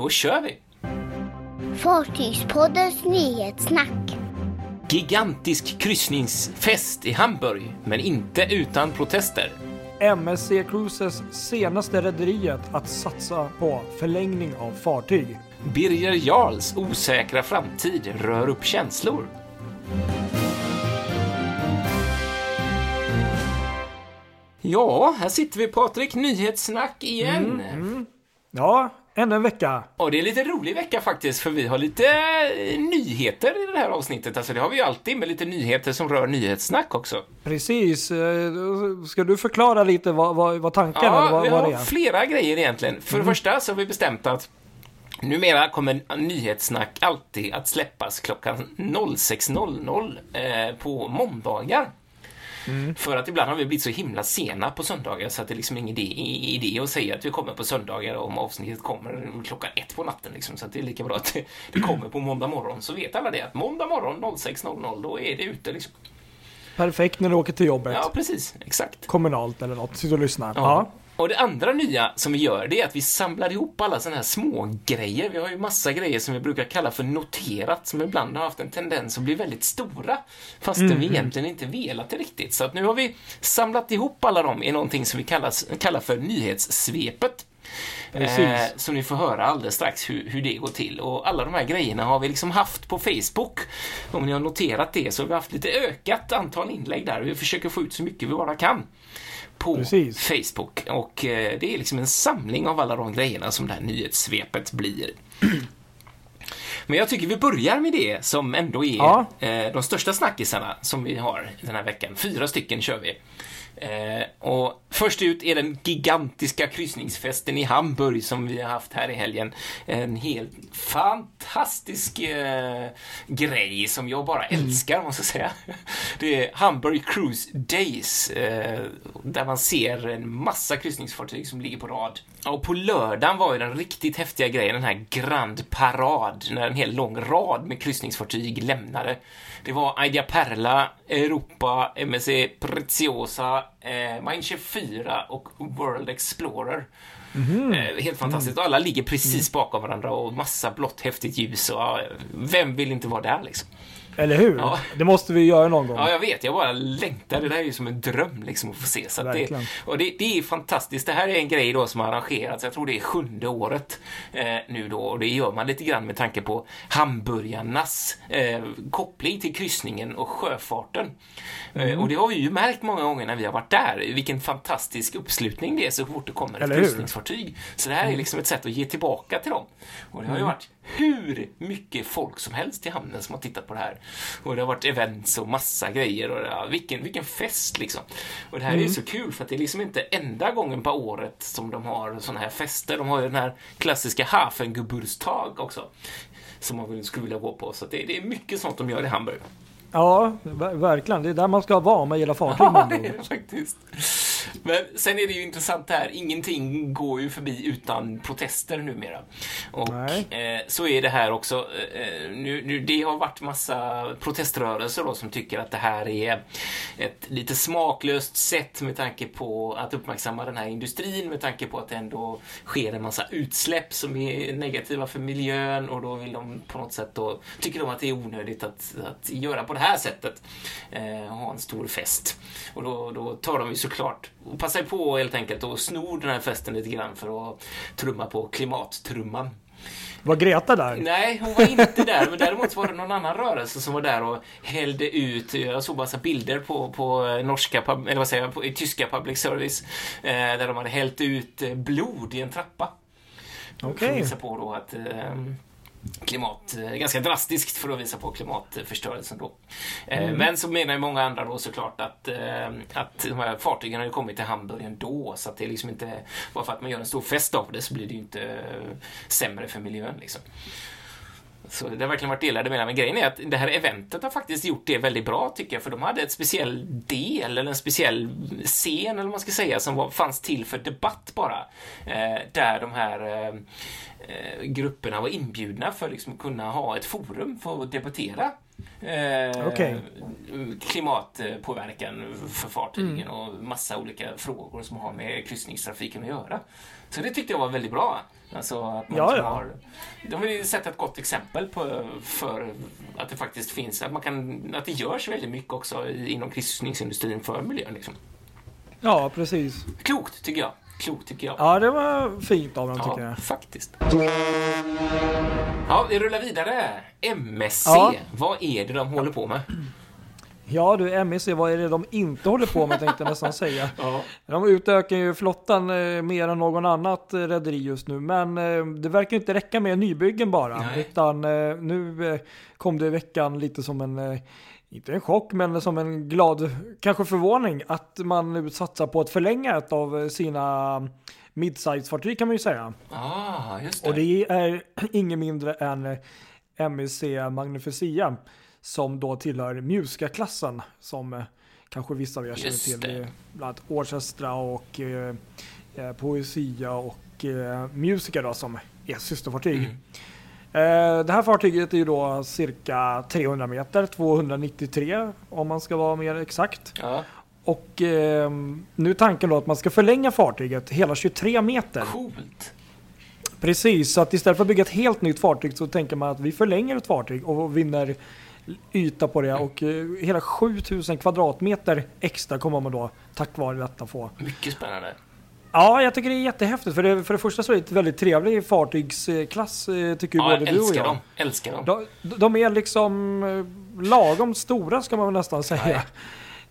då kör vi! Fartygspoddens nyhetssnack. Gigantisk kryssningsfest i Hamburg, men inte utan protester. MSC Cruises senaste rederiet att satsa på förlängning av fartyg. Birger Jarls osäkra framtid rör upp känslor. Ja, här sitter vi Patrik, nyhetssnack igen. Ja, ännu en vecka. Och det är lite rolig vecka faktiskt, för vi har lite eh, nyheter i det här avsnittet. Alltså det har vi ju alltid, med lite nyheter som rör nyhetssnack också. Precis. eh, Ska du förklara lite vad, vad, vad tanken eller Ja, vad, vi vad det har är? flera grejer egentligen. För det första så har vi bestämt att Numera kommer nyhetssnack alltid att släppas klockan 06.00 eh, på måndagar. För att ibland har vi blivit så himla sena på söndagar så att det är liksom ingen idé, idé att säga att vi kommer på söndagar om avsnittet kommer klockan ett på natten. Liksom. Så att det är lika bra att det, det kommer på måndag morgon. Så vet alla det att måndag morgon 06.00 då är det ute. Liksom. Perfekt när du åker till jobbet. Ja, precis. Exakt. Kommunalt eller något. Sitter och lyssnar. Ja. Ja. Och det andra nya som vi gör, det är att vi samlar ihop alla sådana här små grejer. Vi har ju massa grejer som vi brukar kalla för noterat, som ibland har haft en tendens att bli väldigt stora, fastän vi egentligen inte velat det riktigt. Så att nu har vi samlat ihop alla dem i någonting som vi kallas, kallar för nyhetssvepet. Eh, så ni får höra alldeles strax hur, hur det går till. Och alla de här grejerna har vi liksom haft på Facebook. Om ni har noterat det så har vi haft lite ökat antal inlägg där. Vi försöker få ut så mycket vi bara kan på Precis. Facebook. Och eh, det är liksom en samling av alla de grejerna som det här nyhetssvepet blir. Men jag tycker vi börjar med det som ändå är Ja. eh, de största snackisarna som vi har den här veckan. Fyra stycken kör vi. Eh, och först ut är den gigantiska kryssningsfesten i Hamburg som vi har haft här i helgen. En helt fantastisk eh, grej som jag bara älskar, måste jag säga. Det är Hamburg Cruise Days, eh, där man ser en massa kryssningsfartyg som ligger på rad. Och på lördagen var ju den riktigt häftiga grejen, den här Grand Parad, när en hel lång rad med kryssningsfartyg lämnade. Det var Aidia Perla, Europa, MSC Preziosa, eh, Mein 4 och World Explorer. Eh, helt fantastiskt. Och alla ligger precis bakom varandra och massa blått häftigt ljus. Och, vem vill inte vara där liksom? Eller hur? Ja. Det måste vi göra någon gång. Ja, jag vet. Jag bara längtar. Det där är ju som en dröm liksom att få se. Så det, och det, det är fantastiskt. Det här är en grej då som har arrangerats. Jag tror det är sjunde året eh, nu då. Och det gör man lite grann med tanke på hamburgarnas eh, koppling till kryssningen och sjöfarten. Mm. Eh, och det har vi ju märkt många gånger när vi har varit där. Vilken fantastisk uppslutning det är så fort det kommer ett kryssningsfartyg. Så det här är liksom ett sätt att ge tillbaka till dem. Och det har ju varit hur mycket folk som helst i hamnen som har tittat på det här. Och det har varit events och massa grejer. Och ja, vilken, vilken fest liksom. Och det här är ju så kul för att det är liksom inte enda gången på året som de har såna här fester. De har ju den här klassiska Hafengeburtstag också. Som man skulle vilja gå på. Så det, det är mycket sånt de gör i Hamburg. Ja, ver- verkligen. Det är där man ska vara om man gillar fartyg. Ja, det är det faktiskt. Men sen är det ju intressant det här, ingenting går ju förbi utan protester numera. Och eh, så är det här också. Eh, nu, nu, det har varit massa proteströrelser då som tycker att det här är ett lite smaklöst sätt med tanke på att uppmärksamma den här industrin, med tanke på att det ändå sker en massa utsläpp som är negativa för miljön och då vill de på något sätt då, tycker de att det är onödigt att, att göra på det här sättet. Eh, ha en stor fest. Och då, då tar de ju såklart passar på helt enkelt och snor den här festen lite grann för att trumma på klimattrumman. Var Greta där? Nej, hon var inte där, men däremot var det någon annan rörelse som var där och hällde ut, jag såg massa bilder på, på norska, eller vad säger jag, på, i tyska public service, eh, där de hade hällt ut eh, blod i en trappa. Att Okej. visa på då att eh, klimat, eh, ganska drastiskt för att visa på klimatförstörelsen då. Eh, Men så menar ju många andra då såklart att, eh, att de här fartygen har ju kommit till Hamburg ändå så att det är liksom inte, bara för att man gör en stor fest av det så blir det ju inte sämre för miljön liksom. Så det har verkligen varit delade meningar. Men grejen är att det här eventet har faktiskt gjort det väldigt bra tycker jag. För de hade ett speciell del, eller en speciell scen, eller vad man ska säga, som var, fanns till för debatt bara. Eh, där de här eh, eh, grupperna var inbjudna för liksom att kunna ha ett forum för att debattera eh, Okej. klimatpåverkan för fartygen och massa olika frågor som har med kryssningstrafiken att göra. Så det tyckte jag var väldigt bra. Alltså att man Ja, ja. har... De har ju sett ett gott exempel på för att det faktiskt finns, att man kan, att det görs väldigt mycket också inom kryssningsindustrin för miljön liksom. Ja, precis. Klokt tycker jag. Klokt tycker jag. Ja, det var fint av dem tycker Ja, jag. faktiskt. Ja, vi rullar vidare. MSC, Ja. vad är det de håller på med? Ja du, MEC, vad är det de inte håller på med tänkte jag nästan säga. Ja. De utökar ju flottan eh, mer än någon annat eh, rederi just nu, men eh, det verkar inte räcka med nybyggen bara. Nej. Utan nu kom det i veckan lite som en, inte en chock, men som en glad, kanske förvåning, att man nu satsar på att förlänga ett av sina midsize-fartyg kan man ju säga. Ah, just det. Och det är inget mindre än MEC Magnificia som då tillhör Mjuska-klassen som eh, kanske vissa av er känner till. det. Är Bland annat Orchestra och eh, eh, Poesia och eh, Musica då som är systerfartyg. Mm. Eh, det här fartyget är ju då cirka 300 meter, 293 om man ska vara mer exakt. Ja, Och eh, nu är tanken då att man ska förlänga fartyget hela 23 meter. coolt. Precis, så att istället för att bygga ett helt nytt fartyg så tänker man att vi förlänger ett fartyg och vinner yta på det och eh, hela 7000 kvadratmeter extra kommer man då tack vare detta få. Mycket spännande. Ja, jag tycker det är jättehäftigt för det, för det första så är det ett väldigt trevlig fartygsklass eh, tycker Ja, både du och jag. dem. Älskar dem. De, de är liksom eh, lagom stora ska man väl nästan säga.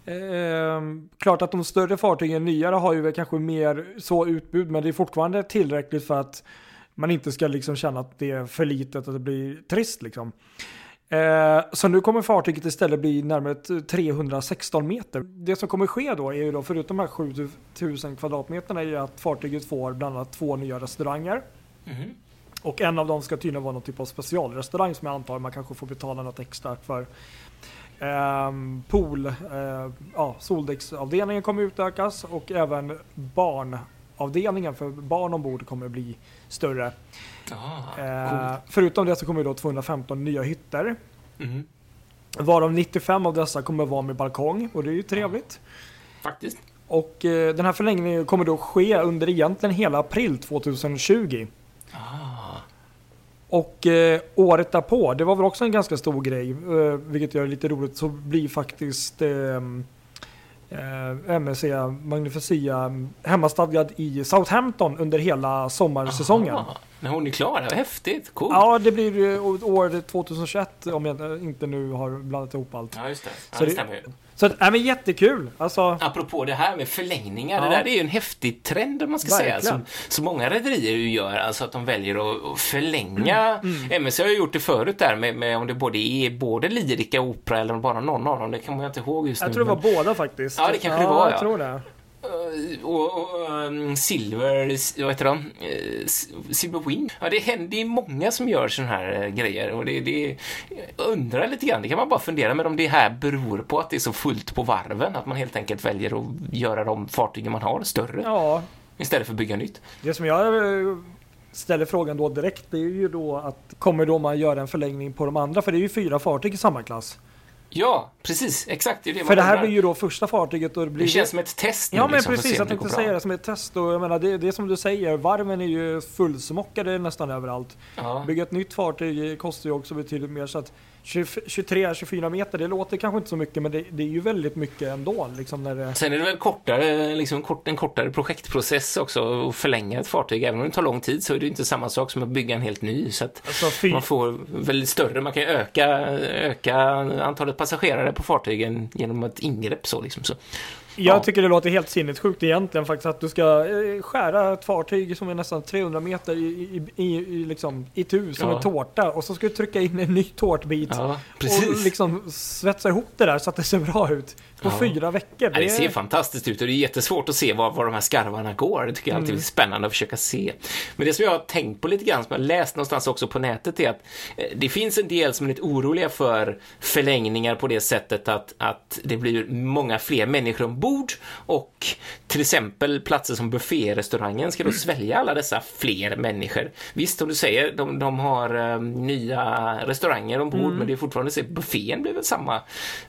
Ehm, klart att de större fartygen, nyare, har ju kanske mer så utbud, men det är fortfarande tillräckligt för att man inte ska liksom känna att det är för litet och det blir trist liksom. Eh, så nu kommer fartyget istället bli närmare ett 316 meter. Det som kommer ske då är ju då, förutom de här 7000 kvadratmeterna, är ju att fartyget får bland annat två nya restauranger. Mhm. Och en av dem ska tydligen vara någon typ av specialrestaurang som jag antar man kanske får betala något extra för. Ehm, pool, eh, ja, soldäcksavdelningen kommer utökas och även barnavdelningen för barn ombord kommer bli större. Ah, Eh, förutom det så kommer då 215 nya hytter. Mhm. Varav 95 av dessa kommer vara med balkong och det är ju trevligt. Faktiskt. Och eh, den här förlängningen kommer då ske under egentligen hela april 2020. Ah, Och eh, året därpå, det var väl också en ganska stor grej, eh, vilket gör det lite roligt, så blir faktiskt eh, MSC Magnificia hemmastadgad i Southampton under hela sommarsäsongen. aha. Men hon är klar. Vad häftigt. Coolt. Ja, det blir år 2021 om jag inte nu har blandat ihop allt. Ja, just det. Ja, Så det stämmer ju. Så äh, men jättekul! Alltså, Apropå det här med förlängningar, Ja. det där är ju en häftig trend man ska säga. Verkligen. Som, som många rederier gör, alltså att de väljer att, att förlänga. Mm, MSC har ju gjort det förut där med, med om det både är både lyrika, opera eller bara någon av dem. Det kommer jag inte ihåg just jag nu. tror det var men- båda faktiskt. Ja, det kanske det var, jag ja. tror det. Eh, och, och um, Silver, vad heter de? Eh, Silver Wind. Ja, det händer ju många som gör såna här eh, grejer och det, det jag undrar lite grann, det kan man bara fundera med om det här beror på att det är så fullt på varven, att man helt enkelt väljer att göra de fartygen man har större Ja, istället för att bygga nytt. Det som jag ställer frågan då direkt det är ju då att kommer då man göra en förlängning på de andra? För det är ju fyra fartyg i samma klass. Ja, precis, exakt, det är det För det här blir ju då första fartyget och det blir Det känns som ett test nu, Ja men liksom, precis, jag tänkte säga det som ett test och jag menar det, det är som du säger, varven är ju fullsmockade nästan överallt. Ja. Bygga ett nytt fartyg kostar ju också betydligt mer så att 23-24 meter, det låter kanske inte så mycket men det, det är ju väldigt mycket ändå. Liksom när det, Sen är det väl kortare, liksom kort, en kortare projektprocess också att förlänga ett fartyg. Även om det tar lång tid så är det inte samma sak som att bygga en helt ny. Så att alltså, man får väldigt större, man kan öka, öka antalet passagerare på fartygen genom ett ingrepp så liksom. Så, Jag Ja. tycker det låter helt sinnessjukt egentligen faktiskt att du ska eh, skära ett fartyg som är nästan 300 meter i, i, i, i, liksom, i tu som Ja. en tårta och så ska du trycka in en ny tårtbit ja, och liksom svetsa ihop det där så att det ser bra ut på Ja. fyra veckor. Ja, det ser fantastiskt ut och det är jättesvårt att se var, var de här skarvarna går. Det tycker jag alltid är spännande att försöka se. Men det som jag har tänkt på lite grann, som jag har läst någonstans också på nätet, är att eh, det finns en del som är lite oroliga för förlängningar på det sättet att, att det blir många fler människor ombord och till exempel platser som bufférestaurangen ska då svälja alla dessa fler människor. Visst, som du säger, de, de har eh, nya restauranger ombord, Mm. men det är fortfarande så buffén blir väl samma.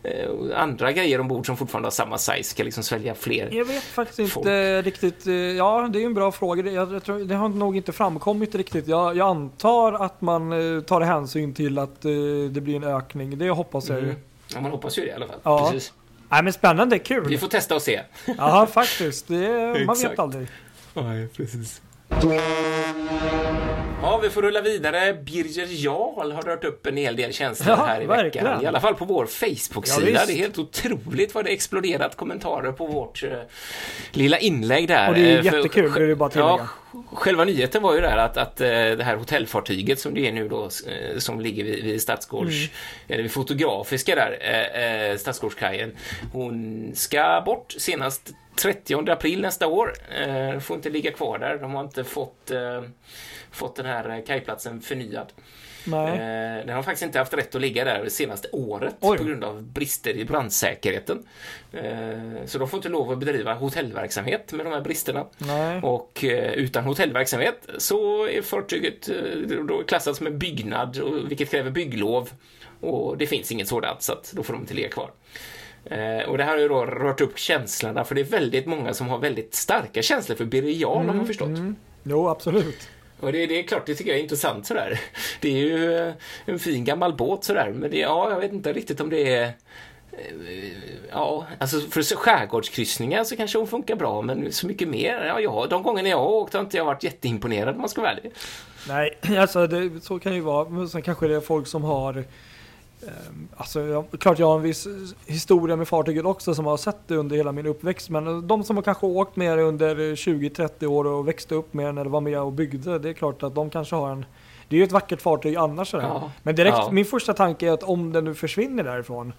Eh, andra grejer ombord som fortfarande har samma size ska liksom svälja fler. Jag vet faktiskt Folk. inte riktigt. Ja, det är en bra fråga. Det- Jag, jag tror, det har nog inte framkommit riktigt. Jag, jag antar att man eh, tar hänsyn till att eh, det blir en ökning. Det hoppas jag ju. Mm. Ja, man hoppas ju det i alla fall. Ja. Precis. Nej men spännande, Vi kul. får testa och se. Ja faktiskt. Det, man vet aldrig. Nej, precis. Ja, vi får rulla vidare. Birger Jarl har rört upp en hel del känslor Ja, här i verkligen. veckan. I alla fall på vår Ja, Facebook-sida. visst. det är helt otroligt vad det exploderat kommentarer på vårt eh, lilla inlägg där. Och det är Eh, för- jättekul, det är bara tillägga. Ja, själva nyheten var ju där att, att eh, det här hotellfartyget som det är nu då, som ligger vid, vid Stadsgårds, Mm. eller vid Fotografiska där, eh, Stadsgårdskajen, hon ska bort senast 30 april nästa år. Eh, får inte ligga kvar där. De har inte fått, eh, fått den här eh, kajplatsen förnyad. Nej. Eh, den har faktiskt inte haft rätt att ligga där det senaste året Oj. på grund av brister i brandsäkerheten. Eh, så de får inte lov att bedriva hotellverksamhet med de här bristerna. Nej. Och eh, utan hotellverksamhet så är fartyget eh, då klassat som en byggnad, vilket kräver bygglov. Och det finns inget sådant, så att då får de inte ligga kvar. Eh, och det här har ju då rört upp känslorna, för det är väldigt många som har väldigt starka känslor för Birger Jarl, har man förstått. Mm. Jo, absolut. Och det, det är klart, det tycker jag är intressant sådär. Det är ju eh, en fin gammal båt sådär, men det, ja, jag vet inte riktigt om det är eh, Ja, alltså för skärgårdskryssningar så kanske hon funkar bra, men så mycket mer, ja, ja de gångerna jag har åkt har inte jag varit jätteimponerad om man ska vara ärlig. Nej, alltså det, så kan det ju vara. Men sen kanske det är folk som har Alltså, jag, klart jag har en viss historia med fartyget också som har sett det under hela min uppväxt. Men de som har kanske åkt med det under 20-30 år och växte upp med det eller var med och byggde. Det är klart att de kanske har en Det är ju ett vackert fartyg annars. Ja. Men direkt, Ja. min första tanke är att om den nu försvinner därifrån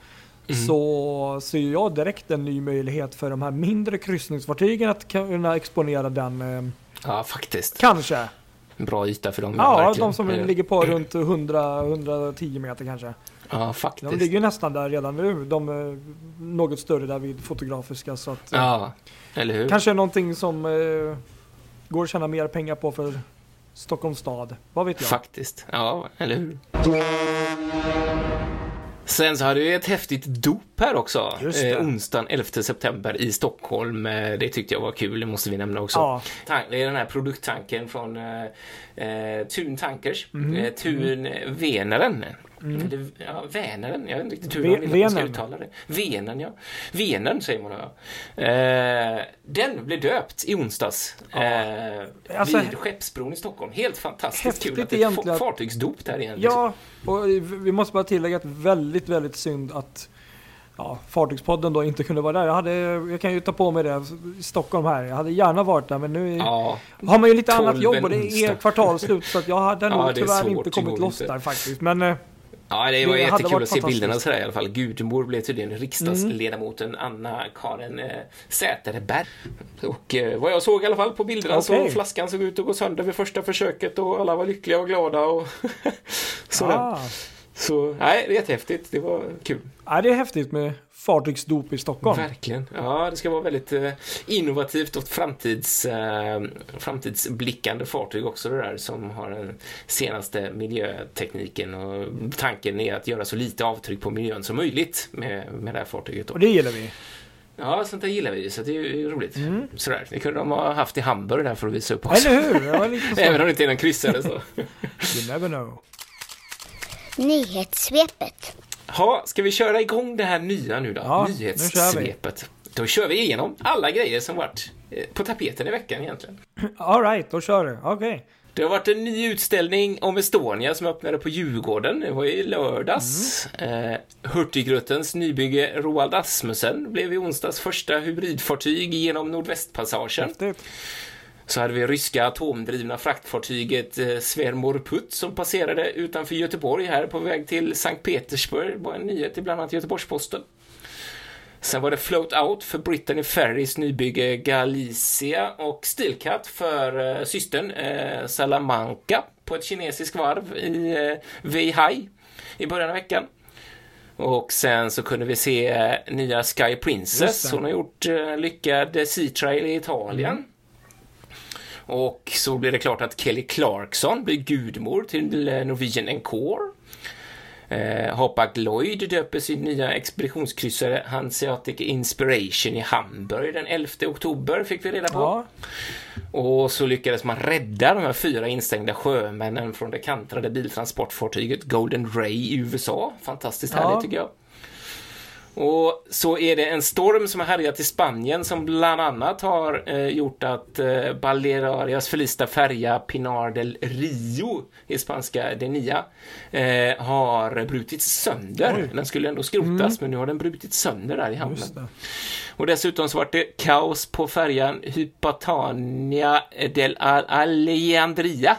Mm. så ser jag direkt en ny möjlighet för de här mindre kryssningsfartygen att kunna exponera den. ehm, Ja, faktiskt. kanske. Bra yta för dem. Ja, verkligen. de som Eh, ligger på runt 100-110 meter kanske. Ja, De faktiskt. ligger ju nästan där redan nu. De är något större där vid fotografiska. Så att, eh, Ja, eller hur? Kanske någonting som eh, går att tjäna mer pengar på för Stockholms stad. Vad vet jag? Faktiskt. Ja, eller hur? Sen så hade vi ett häftigt dop här också. Eh, onsdagen 11 september i Stockholm. Eh, det tyckte jag var kul, det måste vi nämna också. Ja, Det är den här produkttanken från eh, eh, Thun Tankers. Mhm. Eh, Thun Veneren. Eller, ja, Väneren, jag vet inte riktigt hur Ve- man vill att man ska uttala det. Venen, ja. Venen säger man ja. Eh, den blev döpt i onsdags. Eh, Alltså, vid Skeppsbron i Stockholm. Helt fantastiskt kul att det är fartygsdop där igen. liksom. ja och vi måste bara tillägga att väldigt, väldigt synd att ja, Fartygspodden då inte kunde vara där. Jag, hade, jag kan ju ta på mig det i Stockholm här. Jag hade gärna varit där men nu Ja, har man ju lite annat jobb och det är onsdag. kvartalsslut så att jag hade Ja, nog tyvärr inte kommit loss inte. där faktiskt. Men eh, Ja, det var Det jättekul att se bilderna sådär i alla fall. Gudmor blev tydligen Mm. riksdagsledamoten Anna-Karin eh, Säterberg. Och eh, vad jag såg i alla fall på bilderna Okej. så flaskan såg ut att gå sönder vid första försöket och alla var lyckliga och glada och sådär. ah, Så nej, det är jättehäftigt. Det var kul. ja, det är häftigt med fartygsdop i Stockholm. Verkligen. Ja, det ska vara väldigt eh, innovativt och framtids, eh, framtidsblickande fartyg också det där som har den senaste miljötekniken och tanken är att göra så lite avtryck på miljön som möjligt med, med det här fartyget. Då. Och det gillar vi. Ja, sånt där gillar vi så det är ju roligt. Mm. Sådär. Det kunde de ha haft i Hamburg där för att visa upp också. Eller hur? Så. Även om det inte är någon kryssare så. You never know. Nyhetssvepet. Ja, ska vi köra igång det här nya nu då? Ja, nu kör vi. Nyhetssvepet. Då kör vi igenom alla grejer som varit eh, på tapeten i veckan egentligen. Alright, då kör du. Okej. Det har varit en ny utställning om Estonia som öppnade på Djurgården. Det var i lördags. Mm. Eh, Hurtigrutens nybygge Roald Asmussen blev i onsdags första hybridfartyg genom Nordvästpassagen. Häftigt. Så hade vi ryska atomdrivna fraktfartyget eh, Svermorput som passerade utanför Göteborg här på väg till Sankt Petersburg. Det var en nyhet i bland annat Göteborgs-Posten. Sen var det Float Out för Brittany Ferries nybygge Galicia och Steelcut för eh, systern eh, Salamanca på ett kinesiskt varv i eh, Weihai i början av veckan. Och sen så kunde vi se eh, nya Sky Princess. Hon har gjort eh, lyckad Sea Trail i Italien. Mm. Och så blir det klart att Kelly Clarkson blir gudmor till eh, Norwegian Encore. Eh, Hapag Lloyd döper sin nya expeditionskryssare Hanseatic Inspiration i Hamburg den 11 oktober, fick vi reda på. Ja, Och så lyckades man rädda de här fyra instängda sjömännen från det kantrade biltransportfartyget Golden Ray i USA. Fantastiskt Ja. härligt tycker jag. Och så är det en storm som har härjat i Spanien som bland annat har eh, gjort att eh, Balearias förlista färja Pinar del Rio i spanska Denia eh, har brutits sönder. Oj. Den skulle ändå skrotas men nu har den brutits sönder där i hamnen. det. Och dessutom så var det kaos på färjan Hypatania del Al- Alejandria.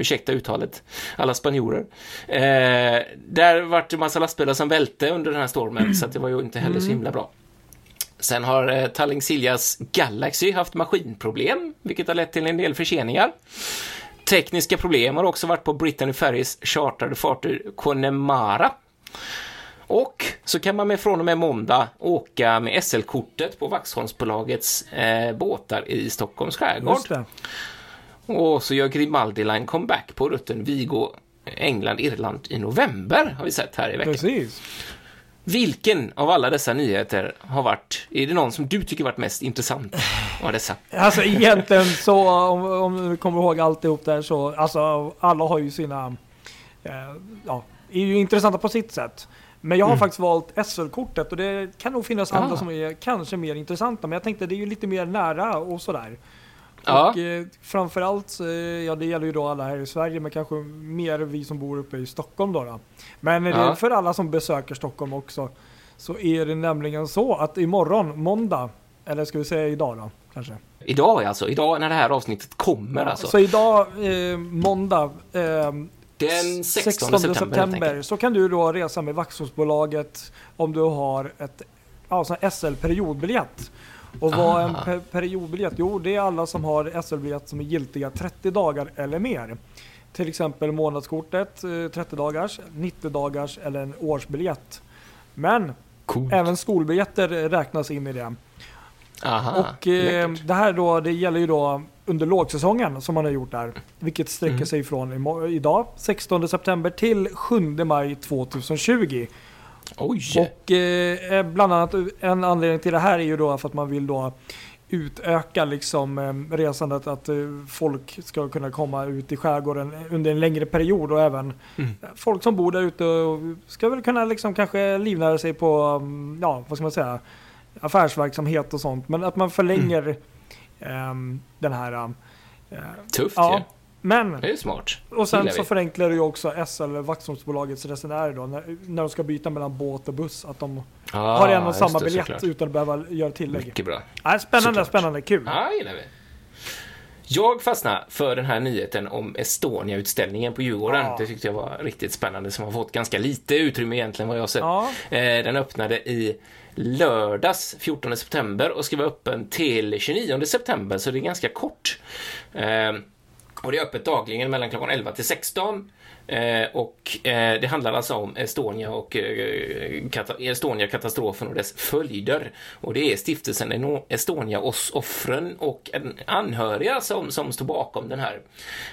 Ursäkta uttalet, alla spanjorer. Eh, där vart det massa lastbilar som välte under den här stormen, så det var ju inte heller så himla bra. Sen har eh, Tallink Siljas Galaxy haft maskinproblem, vilket har lett till en del förseningar. Tekniska problem har också varit på Brittany Ferries chartrade fartyg Connemara. Och så kan man med från och med måndag åka med SL-kortet på Vaxholmsbolagets eh, båtar i Stockholms skärgård. Och så gör Grimaldi Line comeback på rutten Vigo, England, Irland i november, har vi sett här i veckan. Precis. Vilken av alla dessa nyheter har varit, är det någon som du tycker varit mest intressant av dessa? Alltså egentligen så, om, om du kommer ihåg alltihop där så, alltså alla har ju sina, eh, ja, är ju intressanta på sitt sätt. Men jag har Mm. faktiskt valt SL-kortet och det kan nog finnas Ah. andra som är kanske mer intressanta. Men jag tänkte det är ju lite mer nära och sådär. Ja. Och eh, framförallt, eh, ja det gäller ju då alla här i Sverige men kanske mer vi som bor uppe i Stockholm då. då. Men det Ja. för alla som besöker Stockholm också. Så är det nämligen så att imorgon, måndag, eller ska vi säga idag då kanske? Idag alltså, idag när det här avsnittet kommer alltså. Så idag, eh, måndag, eh, Den 16, september, helt enkelt. så kan du då resa med Vaxholmsbolaget om du har ett ja, SL-periodbiljett. Och vad är en Ah. pe- periodbiljett? Jo, det är alla som har SL-biljett som är giltiga 30 dagar eller mer. Till exempel månadskortet, eh, 30 dagars, 90 dagars eller en årsbiljett. Men Coolt. även skolbiljetter räknas in i det. Aha, Och eh, det här då, det gäller ju då under lågsäsongen som man har gjort där. Vilket sträcker Mm. sig från idag, 16 september till 7 maj 2020. Oj! Och eh, bland annat en anledning till det här är ju då för att man vill då utöka liksom eh, resandet att eh, folk ska kunna komma ut i skärgården under en längre period och även Mm. folk som bor där ute och ska väl kunna liksom kanske livnära sig på, mm, ja vad ska man säga, affärsverksamhet och sånt. Men att man förlänger ehm, den här. eh, Tufft ja, ju. Men Det är smart. och sen så vi. förenklar det ju också SL, Vaxholmsbolagets resenärer då, när, när de ska byta mellan båt och buss. Att de Ah, har en och samma det, biljett såklart. utan att behöva göra tillägg. Mycket bra. Nej, spännande, Såklart. spännande, kul. Ja, gillar vi. Jag fastnade för den här nyheten om Estonia-utställningen på Djurgården. Ja. Det tyckte jag var riktigt spännande, som har fått ganska lite utrymme egentligen vad jag har sett. Ja, Eh, Den öppnade i lördags 14 september och ska vara öppen till 29 september, så det är ganska kort. Och det är öppet dagligen mellan klockan 11 till 16. Eh, och eh, det handlar alltså om Estonia och eh, Estonia-katastrofen och dess följder. Och det är stiftelsen Estonia, oss offren och en anhöriga som, som står bakom den här.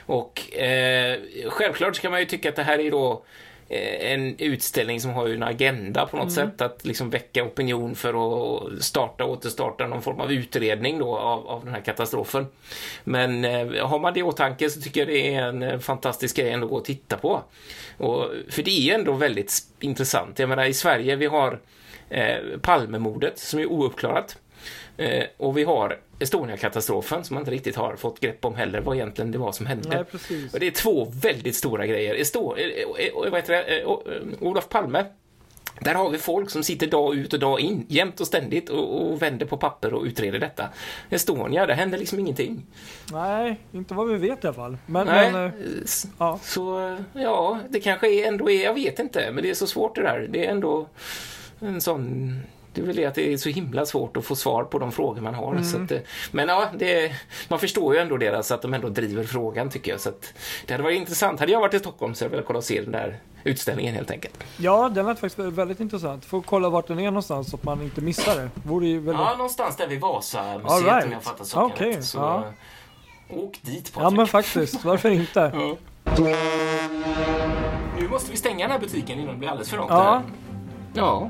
Och eh, självklart ska man ju tycka att det här är då en utställning som har ju en agenda på något sätt att liksom väcka opinion för att starta och återstarta någon form av utredning då av, av den här katastrofen. Men eh, har man det i åtanke så tycker jag det är en eh, fantastisk grej ändå att gå och titta på. Och, för det är ändå väldigt intressant. Jag menar i Sverige vi har eh, Palmemordet som är ouppklarat. Eh, och vi har Estonia-katastrofen som man inte riktigt har fått grepp om heller vad egentligen det var som hände. nej precis. Och det är två väldigt stora grejer. Esto, eh, eh, vad heter det? Eh, eh, Olof Palme. Där har vi folk som sitter dag ut och dag in, jämt och ständigt och, och vänder på papper och utreder detta. Estonia, där händer liksom ingenting. Nej, inte vad vi vet i alla fall. Men, Nej, men eh, ja. så eh, ja, det kanske är ändå är, jag vet inte, men det är så svårt det där. Det är ändå en sån Det är väl det att det är så himla svårt att få svar på de frågor man har. Så Mm. att, eh, men ja, det, man förstår ju ändå deras, att de ändå driver frågan tycker jag. Så att, det hade varit intressant. Hade jag varit i Stockholm så hade jag velat kolla och se den där utställningen helt enkelt. Ja, den lät faktiskt väldigt intressant. Får kolla vart den är någonstans så att man inte missar det. Vore ju väldigt... Ja, någonstans där vid Vasamuseet All right. om jag fattar saken Okej, rätt. Så ja. eh, åk dit Ja, Patrik. men faktiskt. Varför inte? Ja. Nu måste vi stänga den här butiken innan det blir alldeles för långt. Ja. här. ja.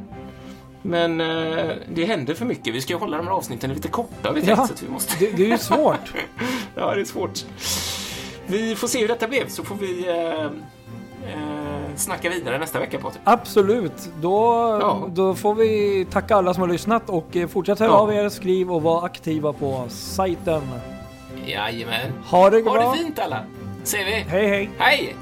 Men eh, det händer för mycket. Vi ska ju hålla de här avsnitten lite korta vi tänkt. Ja. Så att vi måste... Det, det är ju svårt. ja, det är svårt. Vi får se hur detta blev så får vi eh, eh, snacka vidare nästa vecka Patrik. Absolut. Då, Ja. då får vi tacka alla som har lyssnat och eh, fortsätt höra Ja. av er, skriv och var aktiva på sajten. Jajamän. Ha det Ha bra. det fint alla, säger vi. Hej hej. Hej!